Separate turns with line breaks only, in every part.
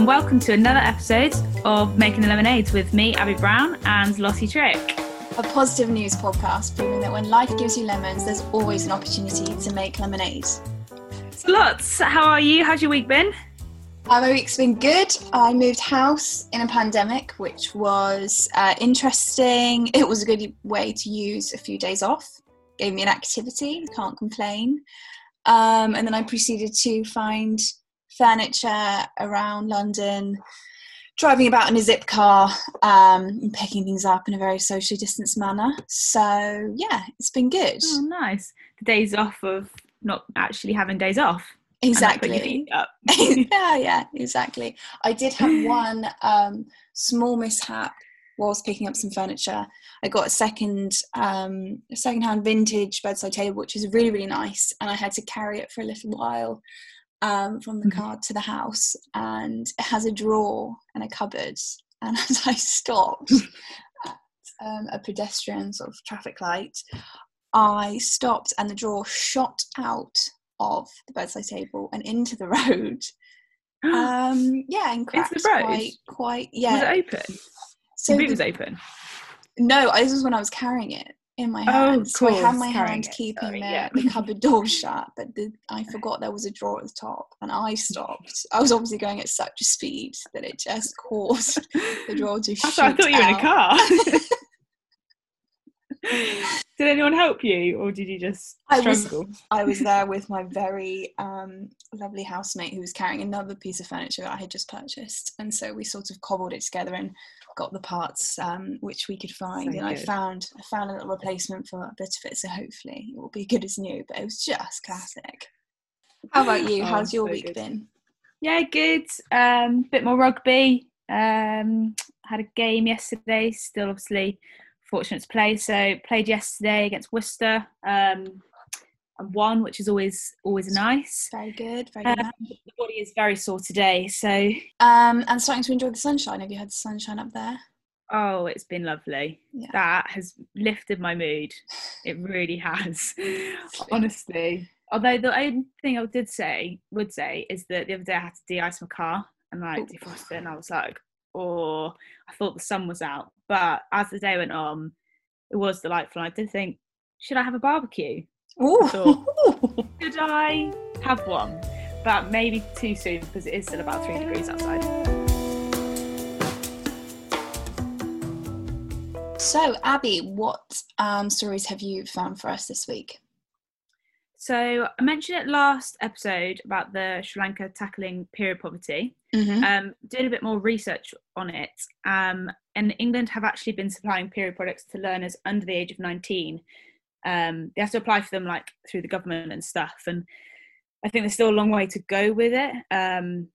and welcome to another episode of Making the Lemonades with me, Abby Brown, and Lottie Trick.
A positive news podcast proving that when life gives you lemons, there's always an opportunity to make lemonade.
So, Lots, how are you? How's your week been?
Uh, my week's been good. I moved house in a pandemic, which was uh, interesting. It was a good way to use a few days off. Gave me an activity, can't complain. Um, and then I proceeded to find furniture around London, driving about in a Zipcar, um, and picking things up in a very socially distanced manner. So yeah, it's been good.
Oh, nice. The days off of not actually having days off.
Exactly. yeah, yeah, exactly. I did have one um, small mishap whilst picking up some furniture. I got a second, um, a second-hand vintage bedside table, which is really, really nice, and I had to carry it for a little while um, from the
Mhm.
car to the house, and it has a drawer and a cupboard. And as I stopped at um, a pedestrian sort of traffic light, I stopped, and the drawer shot out of the bedside table and into the road. Um, yeah, and
Into
cracked
the road?
quite, quite.
Was
Yeah.
it open?
so
the boot was open.
no, this was when I was carrying it in my
Oh,
hand. so I had my
carrying
hand
it,
keeping
sorry,
the,
yeah.
the cupboard door shut, but the, I forgot there was a drawer at the top, and I stopped. I was obviously going at such a speed that it just caused the drawer to
why I thought you were in a car. did anyone help you, or did you just
I was-
struggle?
I was there with my very um, lovely housemate who was carrying another piece of furniture that I had just purchased, and so we sort of cobbled it together and got the parts um, which we could find.
So
and I found I found a little replacement for a bit of it, so hopefully it will be good as new. But it was just classic. How about you?
Oh,
How's your
so
week
good.
been?
Yeah, good. Um, bit more rugby. Um, had a game yesterday. Still, obviously, fortunate to play. So played yesterday against Worcester. Um, and won, which is always always nice.
Very good. Very
Um,
good.
the body is very sore today. So
Um, and starting to enjoy the sunshine. Have you had the sunshine up there?
oh, it's been lovely.
Yeah.
That has lifted my mood. It really has. Honestly. Although the only thing I did say would say is that the other day I had to de-ice my car and like defrost it, and I was like, oh, I thought the sun was out. But as the day went on, it was delightful. I did think, should I have a barbecue?
Ooh.
Should I have one? But maybe too soon because it is still about three degrees outside.
so, Abby, what um, stories have you found for us this week?
So I mentioned it last episode about the Sri Lanka tackling period poverty.
Mm-hmm.
um, did a bit more research on it. Um, and England have actually been supplying period products to learners under the age of 19. Um, they have to apply for them like through the government and stuff. And I think there's still a long way to go with it. Um,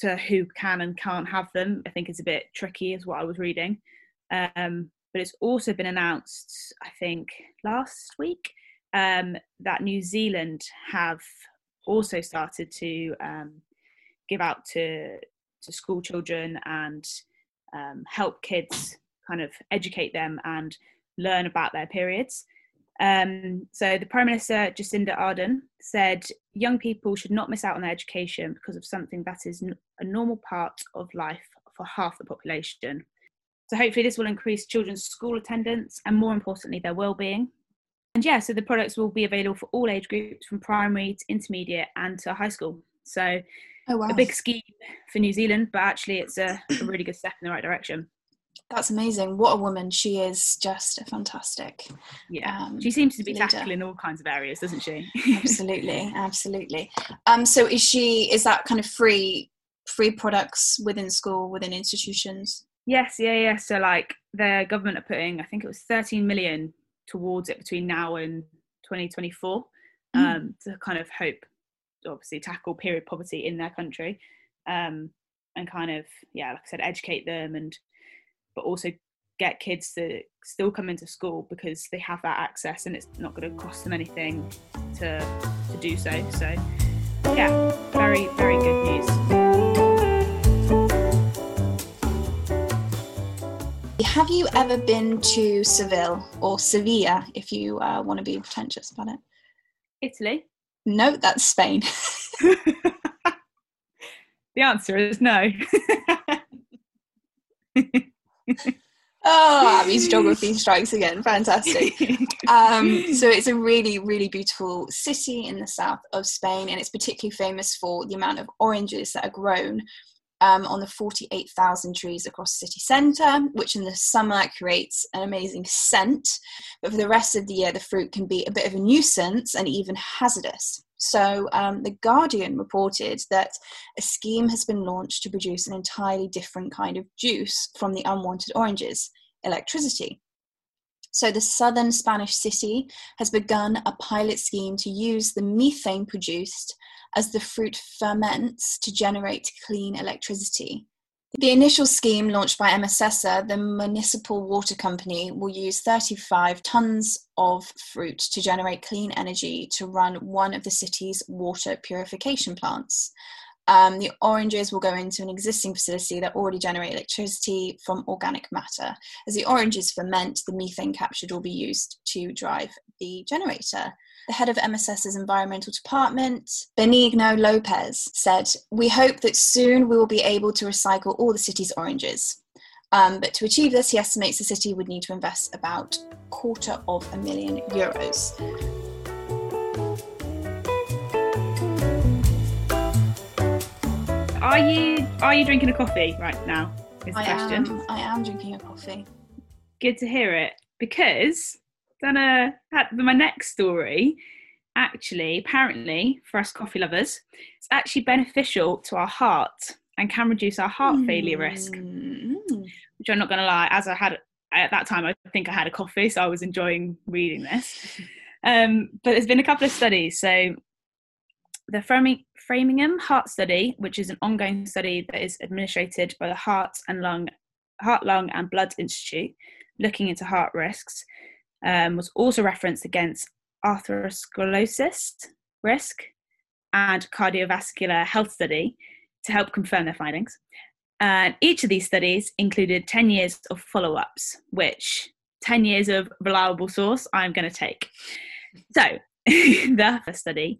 to who can and can't have them, I think is a bit tricky, is what I was reading. Um, but it's also been announced, I think, last week um, that New Zealand have also started to um, give out to to school children and um, help kids kind of educate them and learn about their periods. Um, so the Prime Minister Jacinda Ardern said young people should not miss out on their education because of something that is a normal part of life for half the population. So hopefully this will increase children's school attendance and more importantly their well-being. And yeah, so the products will be available for all age groups from primary to intermediate and to high school. So
Oh wow,
a big scheme for New Zealand, but actually it's a, a really good step in the right direction.
that's amazing! What a woman! She is just a fantastic.
Yeah,
Um,
she seems to be
leader.
tackling all kinds of areas, doesn't she?
absolutely, absolutely. Um, so is she? Is that kind of free, free products within school, within institutions?
yes, yeah, yeah. So like the government are putting, I think it was 13 million towards it between now and 2024
Mm.
um, to kind of hope, obviously, tackle period poverty in their country, um, and kind of yeah, like I said, educate them and but also get kids to still come into school because they have that access and it's not going to cost them anything to to do so. So yeah, very very good news.
Have you ever been to Seville or Sevilla, if you uh, want to be pretentious about it?
Italy.
No, that's Spain.
The answer is no.
Oh, Abby's geography strikes again. Fantastic. Um, so it's a really, really beautiful city in the south of Spain, and it's particularly famous for the amount of oranges that are grown um, on the 48,000 trees across the city centre, which in the summer creates an amazing scent. But for the rest of the year, the fruit can be a bit of a nuisance and even hazardous. So, um, The Guardian reported that a scheme has been launched to produce an entirely different kind of juice from the unwanted oranges electricity. So, the southern Spanish city has begun a pilot scheme to use the methane produced as the fruit ferments to generate clean electricity. The initial scheme launched by Emasesa, the municipal water company, will use 35 tons of fruit to generate clean energy to run one of the city's water purification plants. Um, the oranges will go into an existing facility that already generate electricity from organic matter. As the oranges ferment, the methane captured will be used to drive the generator. The head of Emasesa's environmental department, Benigno Lopez, said, We hope that soon we will be able to recycle all the city's oranges. Um, but to achieve this, he estimates the city would need to invest about a quarter of a million euros.
Are you are you drinking a coffee right now? Is the
I
question.
am, I am drinking a coffee.
Good to hear it because then uh, at my next story, actually, apparently for us coffee lovers, it's actually beneficial to our heart and can reduce our heart failure risk.
Mm.
Which I'm not going to lie, as I had at that time, I think I had a coffee, so I was enjoying reading this. Um, but there's been a couple of studies. So the Framing, Framingham Heart Study, which is an ongoing study that is administered by the Heart and Lung, Heart, Lung and Blood Institute, looking into heart risks, um, was also referenced against atherosclerosis risk and cardiovascular health study to help confirm their findings. And each of these studies included 10 years of follow ups, which 10 years of reliable source I'm going to take. So, the first study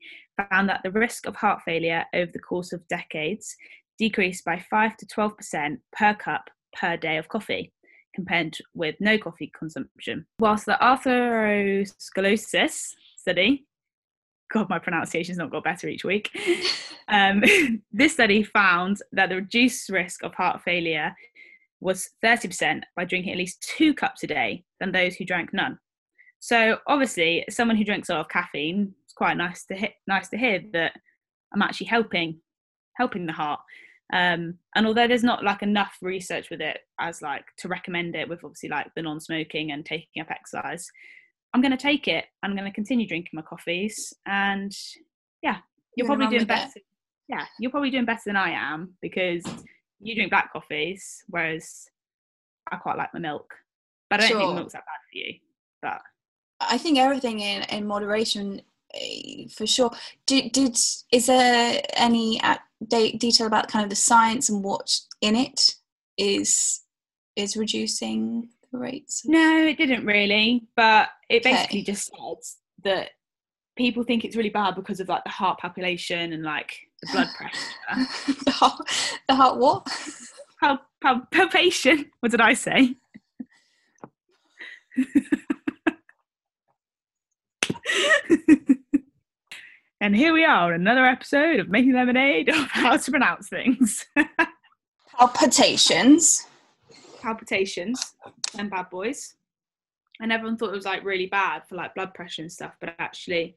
found that the risk of heart failure over the course of decades decreased by 5 to 12% per cup per day of coffee compared with no coffee consumption. Whilst the atherosclerosis study, God, my pronunciation's not got better each week. Um, this study found that the reduced risk of heart failure was 30% by drinking at least two cups a day than those who drank none. So obviously, someone who drinks a lot of caffeine, it's quite nice to hit, nice to hear that I'm actually helping helping the heart. Um, and although there's not like enough research with it as like to recommend it with obviously like the non-smoking and taking up exercise, I'm going to take it. I'm going to continue drinking my coffees, and yeah, you're,
You're
probably doing better.
it.
Yeah, you're probably doing better than I am because you drink black coffees, whereas I quite like my milk. But I don't
Sure.
think milk's that bad for you. But
I think everything in, in moderation, Eh, for sure. Did, did is there any de- detail about kind of the science and what in it is is reducing the rates?
No, it didn't really. But it
Okay.
basically just said that people think it's really bad because of like the heart population and like the blood pressure.
the heart, the heart what?
Pal- pal- palpation. What did I say? and here we are, another episode of Making Lemonade of how to pronounce things.
Palpitations.
Palpitations and bad boys. And everyone thought it was like really bad for like blood pressure and stuff, but actually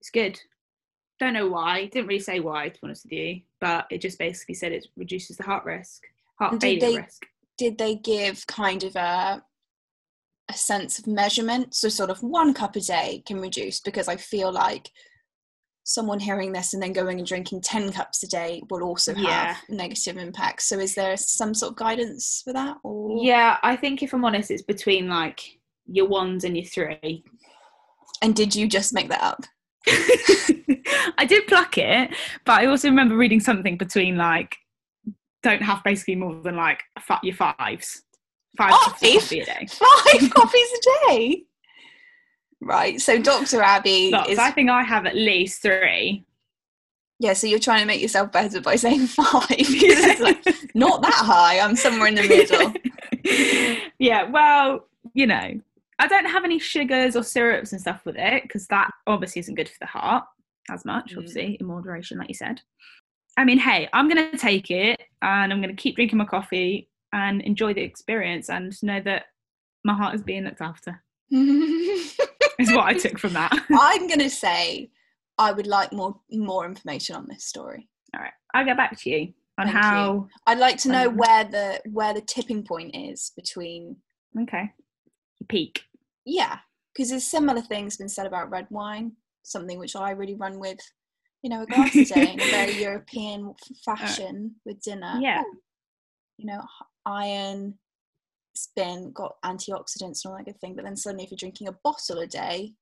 it's good. Don't know why. Didn't really say why, to be honest with you, but it just basically said it reduces the heart risk, heart
did
failure
they-
risk.
Did they give kind of a a sense of measurement? So sort of one cup a day can reduce because I feel like someone hearing this and then going and drinking 10 cups a day will also have
Yeah.
negative impacts. So is there some sort of guidance for that or
Yeah, I think if I'm honest, it's between like your ones and your three.
and did you just make that up?
I did pluck it, but I also remember reading something between like don't have basically more than like your fives, five
Oh,
cups of coffee a day.
Five coffees a day. Right. So Dr. Abby
Lots.
is
I think I have at least three.
Yeah, so you're trying to make yourself better by saying five. it's like, not that high. I'm somewhere in the middle.
yeah, well, you know, I don't have any sugars or syrups and stuff with it because that obviously isn't good for the heart as much, mm. obviously, in moderation, like you said. I mean, hey, I'm going to take it and I'm going to keep drinking my coffee and enjoy the experience and know that my heart is being looked after. is what I took from that.
I'm going to say I would like more more information on this story.
All right, I'll get back to you on Thank how. You.
I'd like to know um, where the where the tipping point is between.
Okay. Peak.
Yeah, because there's similar things been said about red wine, something which I really run with. You know, a glass a day in a very European fashion right. with dinner.
Yeah.
you know, iron, spin, got antioxidants and all that good thing. But then suddenly, if you're drinking a bottle a day,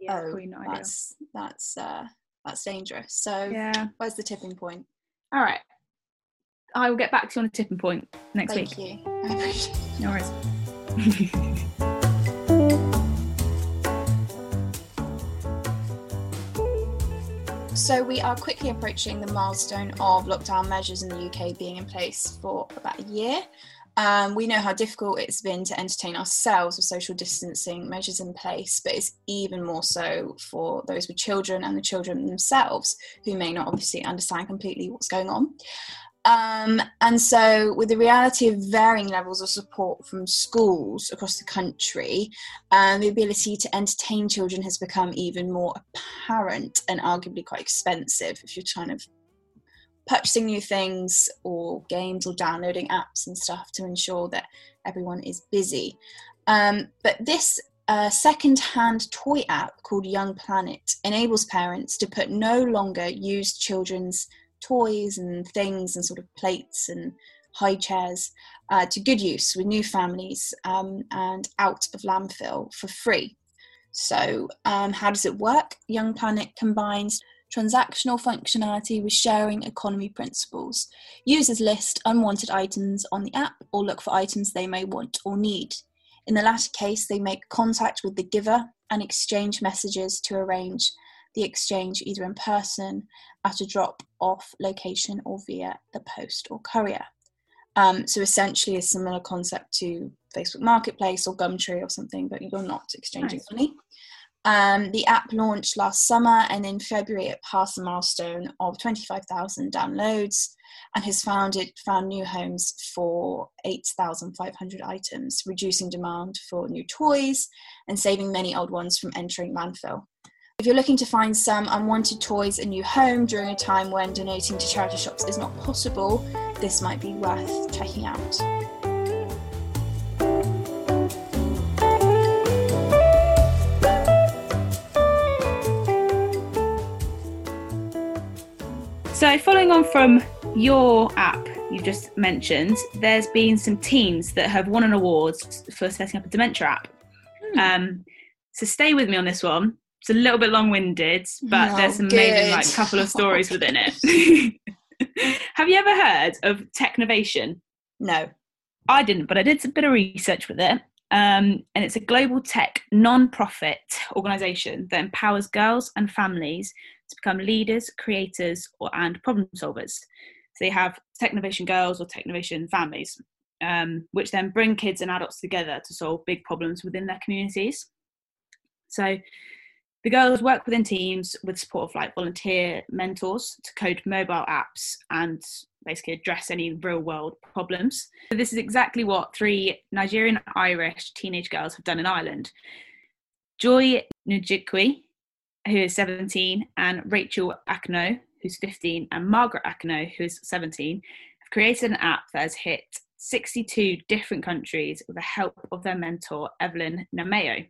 yeah, oh, no that's that's uh, that's dangerous. So yeah, where's the tipping point?
All right, I will get back to you on a tipping point next
Thank
week.
Thank you. I appreciate. It.
No worries.
So we are quickly approaching the milestone of lockdown measures in the UK being in place for about a year. Um, we know how difficult it's been to entertain ourselves with social distancing measures in place, but it's even more so for those with children and the children themselves who may not obviously understand completely what's going on. Um, and so, with the reality of varying levels of support from schools across the country, um, the ability to entertain children has become even more apparent and arguably quite expensive if you're trying to purchasing new things or games or downloading apps and stuff to ensure that everyone is busy. Um, but this uh, second-hand toy app called Young Planet enables parents to put no longer used children's toys and things and sort of plates and high chairs uh, to good use with new families um, and out of landfill for free. So, um, how does it work? Young Planet combines transactional functionality with sharing economy principles. Users list unwanted items on the app or look for items they may want or need. In the latter case, they make contact with the giver and exchange messages to arrange the exchange either in person, at a drop off location, or via the post or courier. Um, so essentially, a similar concept to Facebook Marketplace or Gumtree or something, but you're not exchanging nice. money. Um, the app launched last summer, and in February it passed the milestone of 25,000 downloads and has found it found new homes for 8,500 items, reducing demand for new toys and saving many old ones from entering landfill. If you're looking to find some unwanted toys a new home during a time when donating to charity shops is not possible, this might be worth checking out.
So, following on from your app you just mentioned, there's been some teams that have won an award for setting up a dementia app. Hmm. Um, so, stay with me on this one. It's a little bit long-winded, but oh, there's some amazing like couple of stories within it. have you ever heard of Technovation?
No,
I didn't, but I did a bit of research with it. Um, and it's a global tech non-profit organization that empowers girls and families to become leaders, creators, or and problem solvers. So they have Technovation girls or Technovation families, um, which then bring kids and adults together to solve big problems within their communities. So the girls work within teams with support of like volunteer mentors to code mobile apps and basically address any real world problems. So this is exactly what three Nigerian Irish teenage girls have done in Ireland. Joy Njikwe who is 17, and Rachel Akano, who's 15, and Margaret Akano, who is 17, have created an app that has hit 62 different countries with the help of their mentor, Evelyn Nomayo.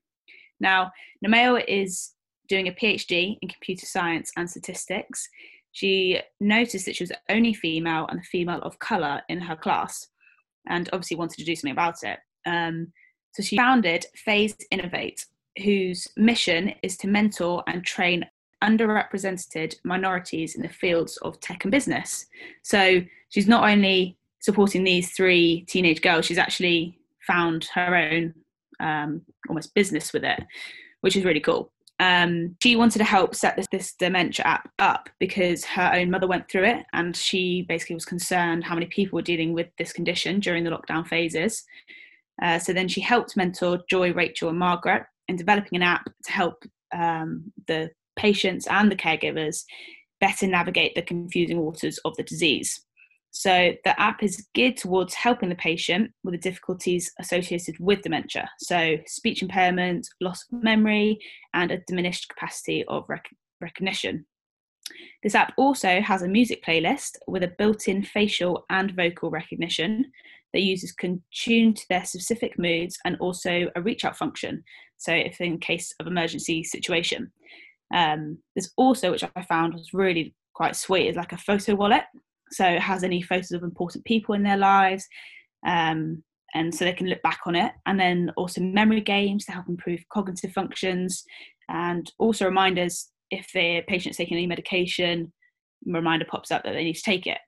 Now, Nomayo is doing a PhD in computer science and statistics. She noticed that she was the only female and a female of colour in her class, and obviously wanted to do something about it. Um, so she founded Phase Innovate, whose mission is to mentor and train underrepresented minorities in the fields of tech and business. So she's not only supporting these three teenage girls, she's actually found her own um, almost business with it, which is really cool. Um, she wanted to help set this, this dementia app up because her own mother went through it and she basically was concerned how many people were dealing with this condition during the lockdown phases. Uh, so then she helped mentor Joy, Rachel, and Margaret in developing an app to help um, the patients and the caregivers better navigate the confusing waters of the disease. So the app is geared towards helping the patient with the difficulties associated with dementia, so speech impairment, loss of memory, and a diminished capacity of rec- recognition. This app also has a music playlist with a built in facial and vocal recognition that users can tune to their specific moods and also a reach out function. So, if in case of emergency situation, um, there's also, which I found was really quite sweet, is like a photo wallet. So it has any photos of important people in their lives, um, and so they can look back on it. And then also memory games to help improve cognitive functions, and also reminders if the patient's taking any medication, reminder pops up that they need to take it.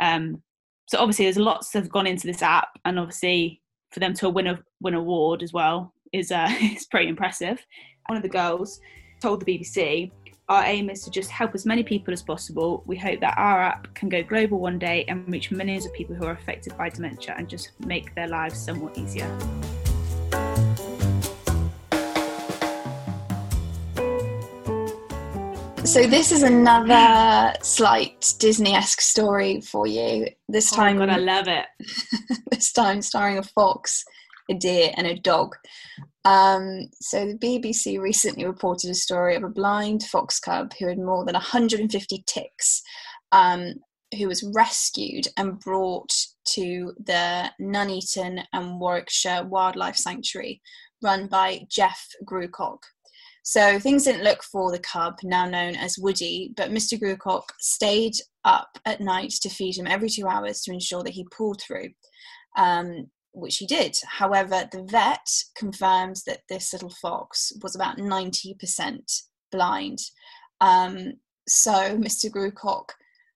Um, so obviously, there's lots that have gone into this app, and obviously for them to win a win award as well is uh, is pretty impressive. One of the girls told the BBC, our aim is to just help as many people as possible. We hope that our app can go global one day and reach millions of people who are affected by dementia and just make their lives somewhat easier.
So this is another slight Disney-esque story for you. This
Oh
time,
God, I love it.
this time starring a fox, a deer, and a dog. Um, so the BBC recently reported a story of a blind fox cub who had more than 150 ticks, um, who was rescued and brought to the Nuneaton and Warwickshire Wildlife Sanctuary, run by Jeff Grewcock. So things didn't look for the cub, now known as Woody, but Mr. Grewcock stayed up at night to feed him every two hours to ensure that he pulled through. Um, which he did. However, the vet confirms that this little fox was about 90% blind. Um, so Mr. Grewcock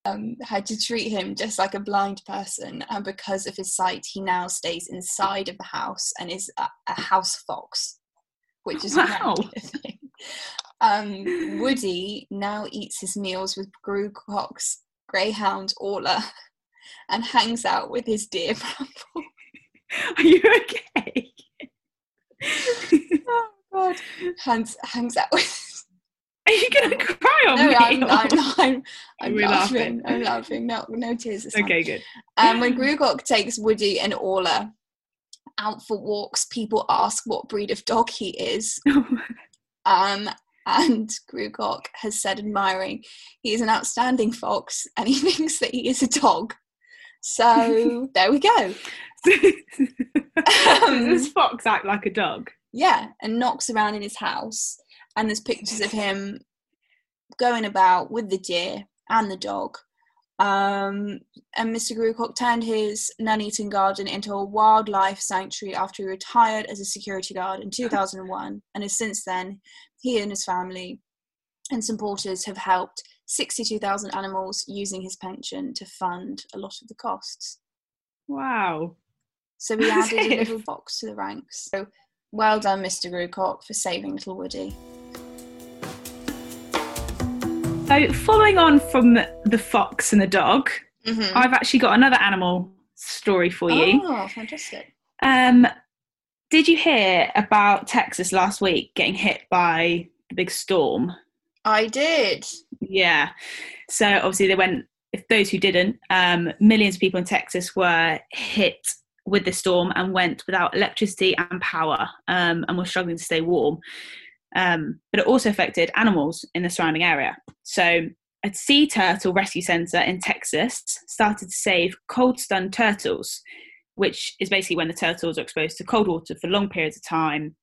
um, had to treat him just like a blind person, and because of his sight, he now stays inside of the house and is a, a house fox, which is
Wow.
Um, Woody now eats his meals with Grewcock's greyhound Orla and hangs out with his deer Bramble.
Are you okay?
Oh God! Hangs hangs out with.
Are you gonna cry on
No,
me?
I'm, I'm, I'm, I'm laughing.
laughing.
I'm laughing. No, no tears this time.
okay, good.
Um, when Grewcock takes Woody and Orla out for walks, people ask what breed of dog he is. Um, and Grewcock has said, admiring, he is an outstanding fox, and he thinks that he is a dog. So there we go.
Does this fox act like a dog?
yeah, and knocks around in his house. And there's pictures of him going about with the deer and the dog. Um, and Mr. Grewcock turned his Nuneaton garden into a wildlife sanctuary after he retired as a security guard in 2001. And has since then, he and his family and supporters have helped 62,000 animals using his pension to fund a lot of the costs.
Wow.
So we added a little box to the ranks. So well done, Mr. Grewcock, for saving little Woody.
So, following on from the fox and the dog,
Mm-hmm.
I've actually got another animal story for you.
Oh, fantastic.
Um, did you hear about Texas last week getting hit by the big storm?
I did.
Yeah. So obviously they went. If those who didn't, um, millions of people in Texas were hit with the storm and went without electricity and power, um, and were struggling to stay warm. Um, but it also affected animals in the surrounding area. So a sea turtle rescue centre in Texas started to save cold stunned turtles, which is basically when the turtles are exposed to cold water for long periods of time.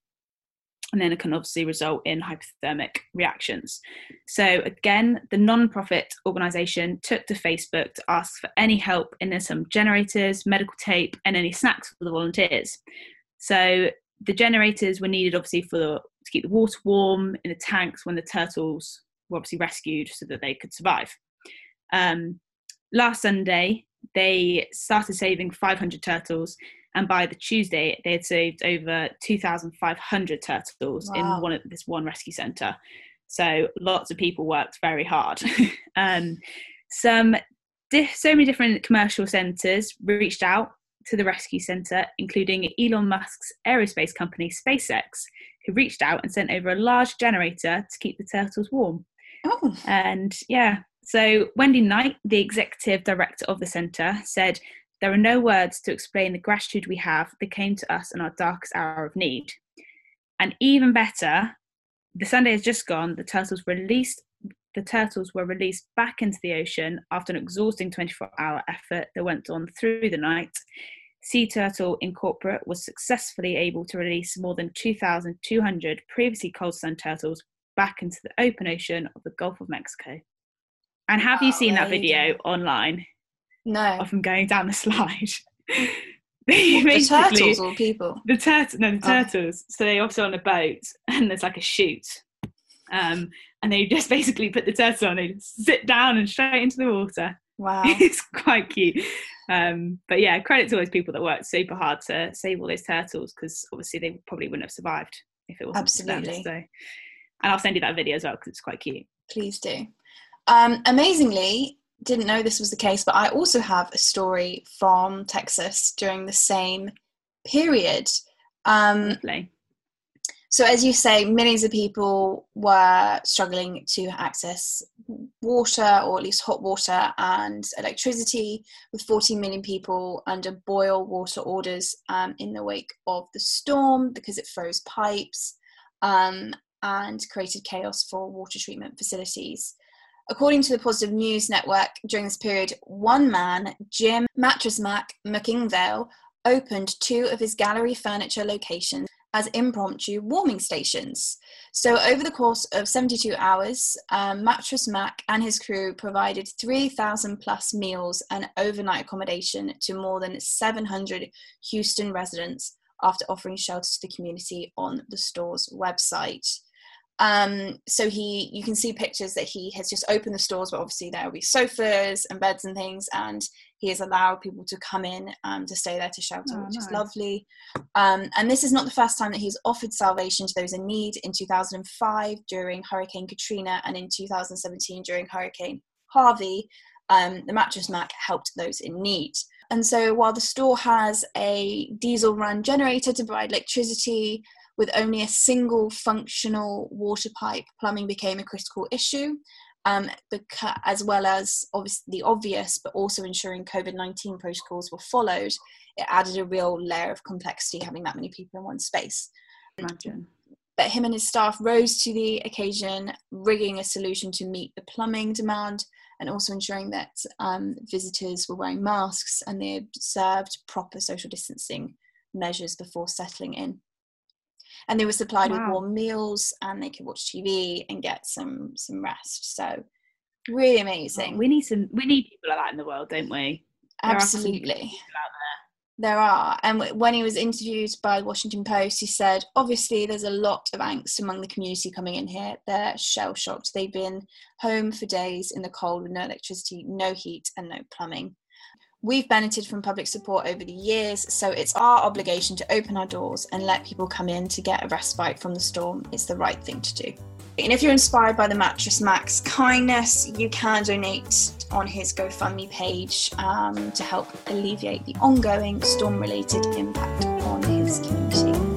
And then it can obviously result in hypothermic reactions. So, again, the non profit organisation took to Facebook to ask for any help in some generators, medical tape, and any snacks for the volunteers. So, the generators were needed obviously for the, to keep the water warm in the tanks when the turtles were obviously rescued so that they could survive. Um, last Sunday, they started saving 500 turtles and by the Tuesday, they had saved over 2,500 turtles
Wow.
in one of this one rescue centre. So lots of people worked very hard. um, some di- so many different commercial centres reached out to the rescue centre, including Elon Musk's aerospace company SpaceX, who reached out and sent over a large generator to keep the turtles warm.
Oh,
And yeah, so Wendy Knight, the executive director of the centre, said, There are no words to explain the gratitude we have that came to us in our darkest hour of need. And even better, the Sunday has just gone, the turtles released the turtles were released back into the ocean after an exhausting 24 hour effort that went on through the night. Sea Turtle Incorporate was successfully able to release more than 2,200 previously cold sun turtles back into the open ocean of the Gulf of Mexico. And have you seen that video
go.
online
no.
of them going down the slide?
the turtles or people?
the turtle, no, the
Oh.
turtles. So they also on a boat, and there's like a chute, um, and they just basically put the turtle on, they sit down and straight into the water.
Wow.
it's quite cute. Um, but yeah, credit to all those people that worked super hard to save all those turtles because obviously they probably wouldn't have survived if it wasn't for them.
Absolutely.
So, and I'll send you that video as well because it's quite cute.
Please do. Um, amazingly, didn't know this was the case, but I also have a story from Texas during the same period. Um,
Lovely.
So, as you say, millions of people were struggling to access water, or at least hot water and electricity, with 14 million people under boil water orders um, in the wake of the storm because it froze pipes um, and created chaos for water treatment facilities. According to the Positive News Network, during this period, one man, Jim Mattress Mac McIngvale, opened two of his gallery furniture locations as impromptu warming stations. So, over the course of 72 hours, um, Mattress Mac and his crew provided 3,000 plus meals and overnight accommodation to more than 700 Houston residents after offering shelter to the community on the store's website. Um, so he, you can see pictures that he has just opened the stores, but obviously there will be sofas and beds and things, and he has allowed people to come in um, to stay there to shelter,
Oh,
which is lovely. Um, and this is not the first time that he's offered salvation to those in need. In 2005, during Hurricane Katrina, and in 2017, during Hurricane Harvey, um, the Mattress Mac helped those in need. And so, while the store has a diesel run generator to provide electricity, with only a single functional water pipe, plumbing became a critical issue, um, beca- as well as obviously the obvious, but also ensuring COVID 19 protocols were followed. It added a real layer of complexity having that many people in one space.
Imagine.
But him and his staff rose to the occasion, rigging a solution to meet the plumbing demand and also ensuring that um, visitors were wearing masks and they observed proper social distancing measures before settling in. And they were supplied with warm meals and they could watch TV and get some some rest. So really amazing.
Oh, we need some. We need people like that in the world, don't we? there
Absolutely. There are. And when he was interviewed by the Washington Post, he said, obviously, there's a lot of angst among the community coming in here. They're shell shocked. They've been home for days in the cold with no electricity, no heat, and no plumbing. We've benefited from public support over the years, so it's our obligation to open our doors and let people come in to get a respite from the storm. It's the right thing to do. And if you're inspired by the Mattress Max kindness, you can donate on his GoFundMe page um, to help alleviate the ongoing storm related impact on his community.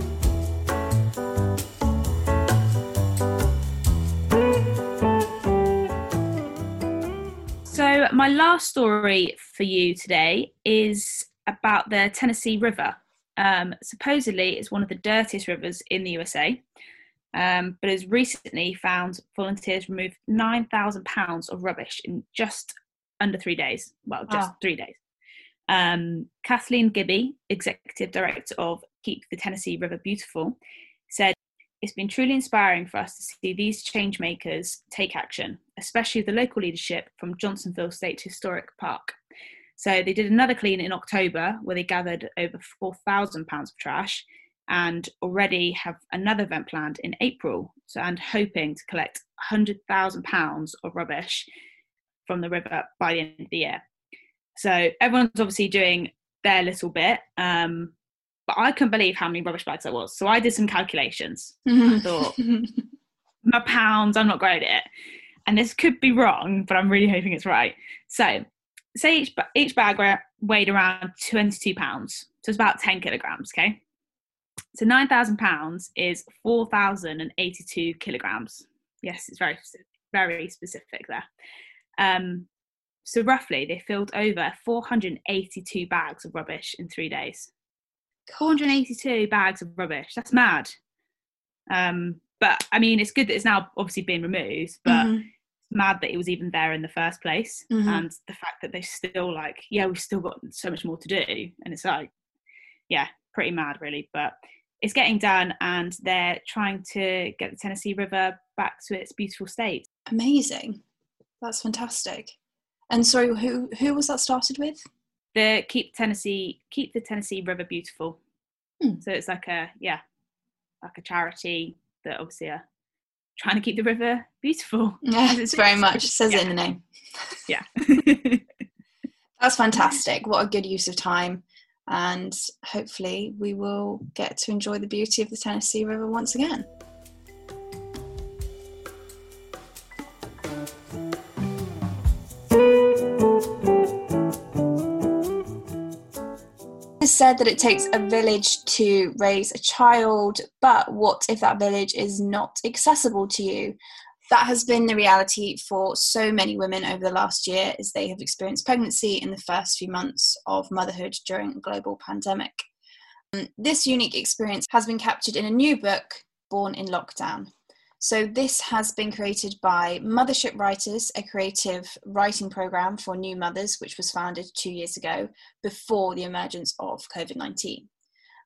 My last story for you today is about the Tennessee River. Um, supposedly, it's one of the dirtiest rivers in the USA, um, but has recently found volunteers removed 9,000 pounds of rubbish in just under three days. Well, just
Wow.
three days. Um, Kathleen Gibi, executive director of Keep the Tennessee River Beautiful, said, It's been truly inspiring for us to see these change makers take action, especially the local leadership from Johnsonville State Historic Park. So they did another clean in October where they gathered over 4,000 pounds of trash and already have another event planned in April. So and hoping to collect 100,000 pounds of rubbish from the river by the end of the year. So everyone's obviously doing their little bit. Um, but I couldn't believe how many rubbish bags there was. So I did some calculations. I thought, my pounds, I'm not great at it. And this could be wrong, but I'm really hoping it's right. So, say each, each bag weighed around 22 pounds. So it's about 10 kilograms, okay? So 9,000 pounds is 4,082 kilograms. Yes, it's very, very specific there. Um, so roughly, they filled over 482 bags of rubbish in three days. 482 bags of rubbish. That's mad. Um, but I mean, it's good that it's now obviously been removed, but mm-hmm. mad that it was even there in the first place. Mm-hmm. And the fact that they still like, yeah, we've still got so much more to do. And it's like, yeah, pretty mad, really. But it's getting done, and they're trying to get the Tennessee River back to its beautiful state.
Amazing. That's fantastic. And so, who who was that started with?
The Keep Tennessee Keep the Tennessee River Beautiful. Hmm. So it's like a yeah, like a charity that obviously are trying to keep the river beautiful.
Yeah, it's very much says yeah. it in the name.
Yeah.
That's fantastic. What a good use of time. And hopefully, we will get to enjoy the beauty of the Tennessee River once again. Said that it takes a village to raise a child, but what if that village is not accessible to you? That has been the reality for so many women over the last year as they have experienced pregnancy in the first few months of motherhood during a global pandemic. Um, this unique experience has been captured in a new book, Born in Lockdown. So, this has been created by Mothership Writers, a creative writing program for new mothers, which was founded two years ago before the emergence of COVID 19.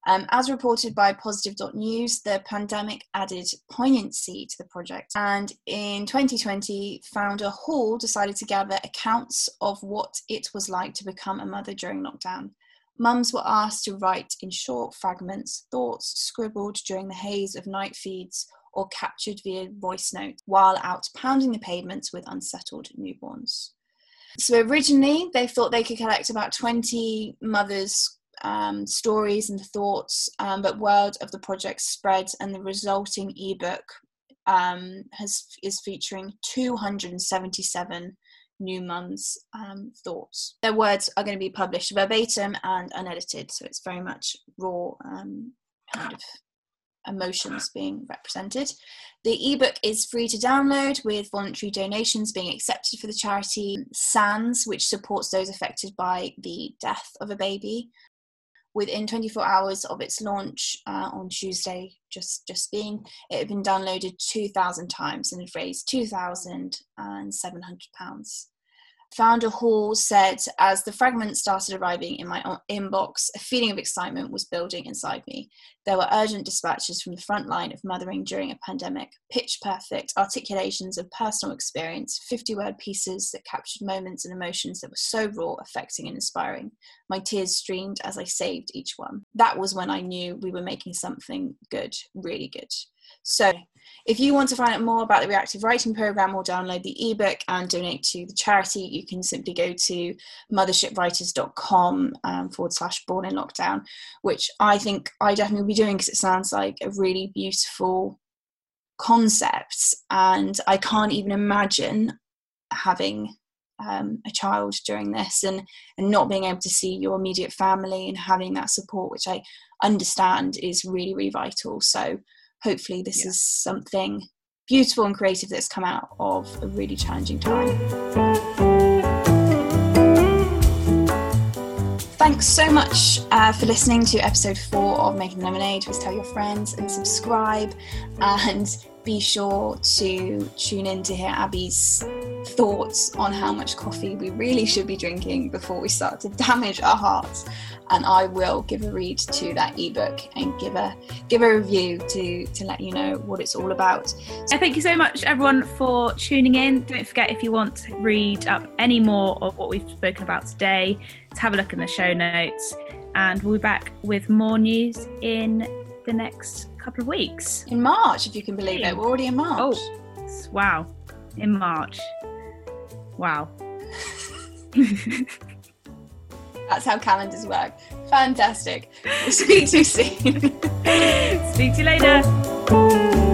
Um, as reported by Positive.news, the pandemic added poignancy to the project. And in 2020, founder Hall decided to gather accounts of what it was like to become a mother during lockdown. Mums were asked to write in short fragments thoughts scribbled during the haze of night feeds or captured via voice notes while out pounding the pavements with unsettled newborns. So originally, they thought they could collect about 20 mothers' um, stories and thoughts, um, but word of the project spread, and the resulting ebook um, has is featuring 277 new mums' um, thoughts. Their words are going to be published verbatim and unedited, so it's very much raw um, kind of emotions being represented. The ebook is free to download with voluntary donations being accepted for the charity Sands, which supports those affected by the death of a baby. Within 24 hours of its launch uh, on Tuesday, just just being, it had been downloaded 2,000 times and had raised 2,700 pounds. Founder Hall said, as the fragments started arriving in my inbox, a feeling of excitement was building inside me. There were urgent dispatches from the front line of mothering during a pandemic, pitch perfect articulations of personal experience, 50 word pieces that captured moments and emotions that were so raw, affecting, and inspiring. My tears streamed as I saved each one. That was when I knew we were making something good, really good. So, if you want to find out more about the Reactive Writing Program or download the ebook and donate to the charity, you can simply go to mothershipwriters.com um, forward slash born in lockdown, which I think I definitely will be doing because it sounds like a really beautiful concept. And I can't even imagine having um, a child during this and, and not being able to see your immediate family and having that support, which I understand is really, really vital. So, hopefully this yeah. is something beautiful and creative that's come out of a really challenging time. Thanks so much uh, for listening to episode four of Making Lemonade. Please tell your friends and subscribe, and be sure to tune in to hear Abby's thoughts on how much coffee we really should be drinking before we start to damage our hearts and I will give a read to that ebook and give a give a review to to let you know what it's all about.
So thank you so much everyone for tuning in. Don't forget if you want to read up any more of what we've spoken about today, to have a look in the show notes, and we'll be back with more news in the next couple of weeks.
In March, if you can believe it, we're already in March.
Oh, wow! In March. Wow.
That's how calendars work. Fantastic. We'll speak to you soon.
Speak to you later.